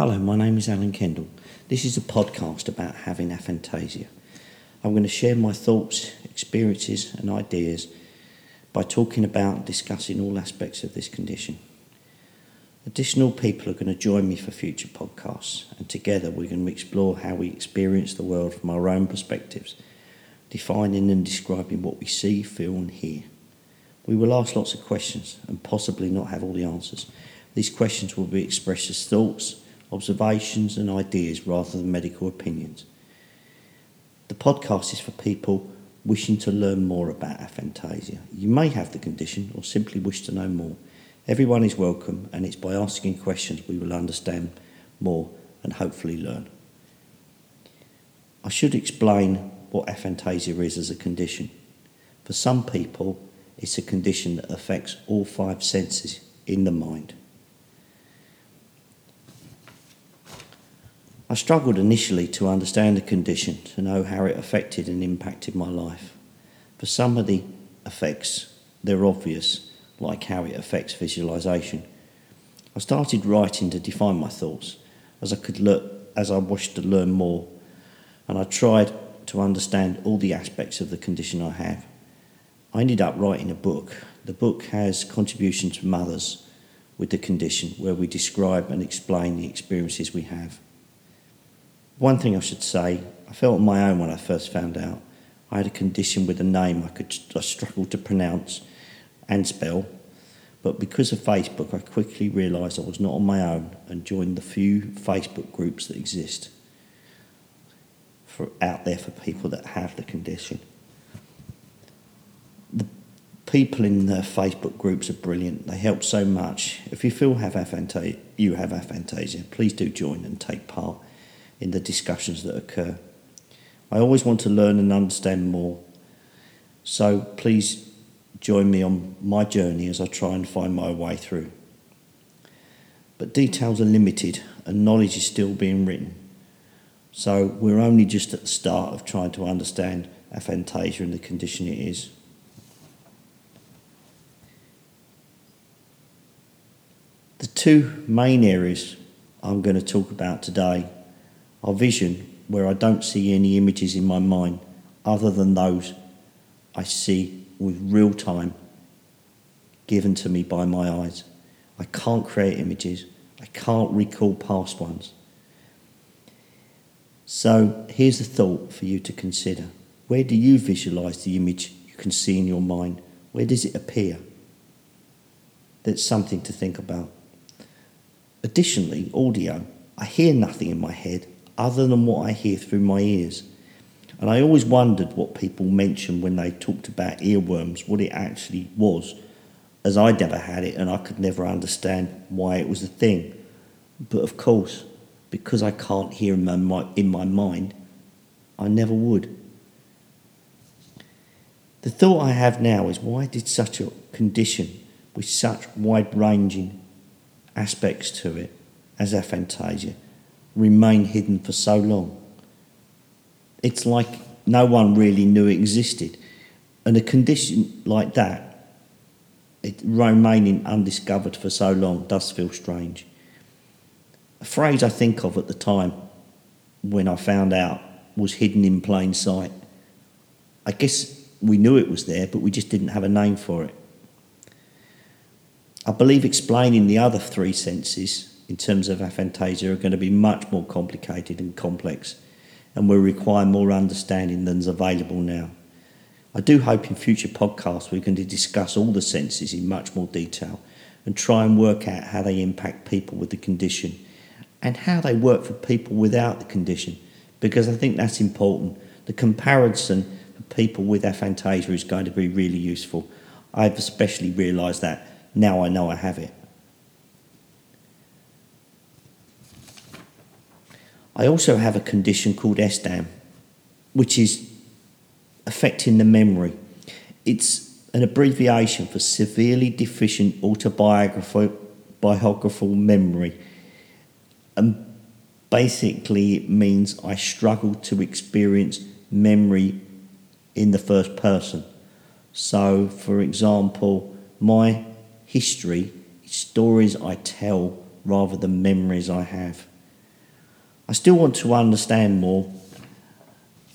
Hello, my name is Alan Kendall. This is a podcast about having aphantasia. I'm going to share my thoughts, experiences, and ideas by talking about and discussing all aspects of this condition. Additional people are going to join me for future podcasts, and together we're going to explore how we experience the world from our own perspectives, defining and describing what we see, feel, and hear. We will ask lots of questions and possibly not have all the answers. These questions will be expressed as thoughts, observations, and ideas rather than medical opinions. The podcast is for people wishing to learn more about aphantasia. You may have the condition or simply wish to know more. Everyone is welcome, and it's by asking questions we will understand more and hopefully learn. I should explain what aphantasia is as a condition. For some people, it's a condition that affects all five senses in the mind. I struggled initially to understand the condition, to know how it affected and impacted my life. For some of the effects, they're obvious, like how it affects visualization. I started writing to define my thoughts as I could look, as I wished to learn more, and I tried to understand all the aspects of the condition I have. I ended up writing a book. The book has contributions from others with the condition where we describe and explain the experiences we have. One thing I should say, I felt on my own when I first found out. I had a condition with a name I could I struggled to pronounce and spell, but because of Facebook, I quickly realised I was not on my own and joined the few Facebook groups that exist for out there for people that have the condition. The people in the Facebook groups are brilliant. They help so much. If you feel have aphantasia, you have aphantasia, please do join and take part in the discussions that occur. I always want to learn and understand more, so please join me on my journey as I try and find my way through. But details are limited and knowledge is still being written. So we're only just at the start of trying to understand aphantasia and the condition it is. The two main areas I'm going to talk about today are vision, where I don't see any images in my mind other than those I see with real time given to me by my eyes. I can't create images, I can't recall past ones. So here's a thought for you to consider. Where do you visualize the image you can see in your mind? Where does it appear? That's something to think about. Additionally, audio. I hear nothing in my head other than what I hear through my ears. And I always wondered what people mentioned when they talked about earworms, what it actually was, as I never had it and I could never understand why it was a thing. But of course, because I can't hear in my, in my mind, I never would. The thought I have now is why did such a condition with such wide ranging aspects to it as aphantasia remain hidden for so long. It's like no one really knew it existed. And a condition like that, it remaining undiscovered for so long, does feel strange. A phrase I think of at the time when I found out was hidden in plain sight. I guess we knew it was there, but we just didn't have a name for it. I believe explaining the other three senses in terms of aphantasia are going to be much more complicated and complex and will require more understanding than's available now. I do hope in future podcasts we're going to discuss all the senses in much more detail and try and work out how they impact people with the condition and how they work for people without the condition because I think that's important. The comparison for people with aphantasia is going to be really useful. I've especially realised that now I know I have it. I also have a condition called SDAM, which is affecting the memory. It's an abbreviation for severely deficient autobiographical memory. And basically, it means I struggle to experience memory in the first person. So, for example, my history is stories I tell rather than memories I have. I still want to understand more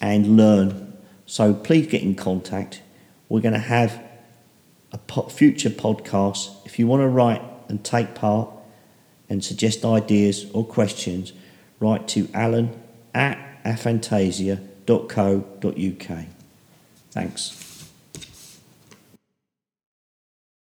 and learn, so please get in contact. We're going to have a future podcast. If you want to write and take part and suggest ideas or questions, write to alan at aphantasia.co.uk. Thanks.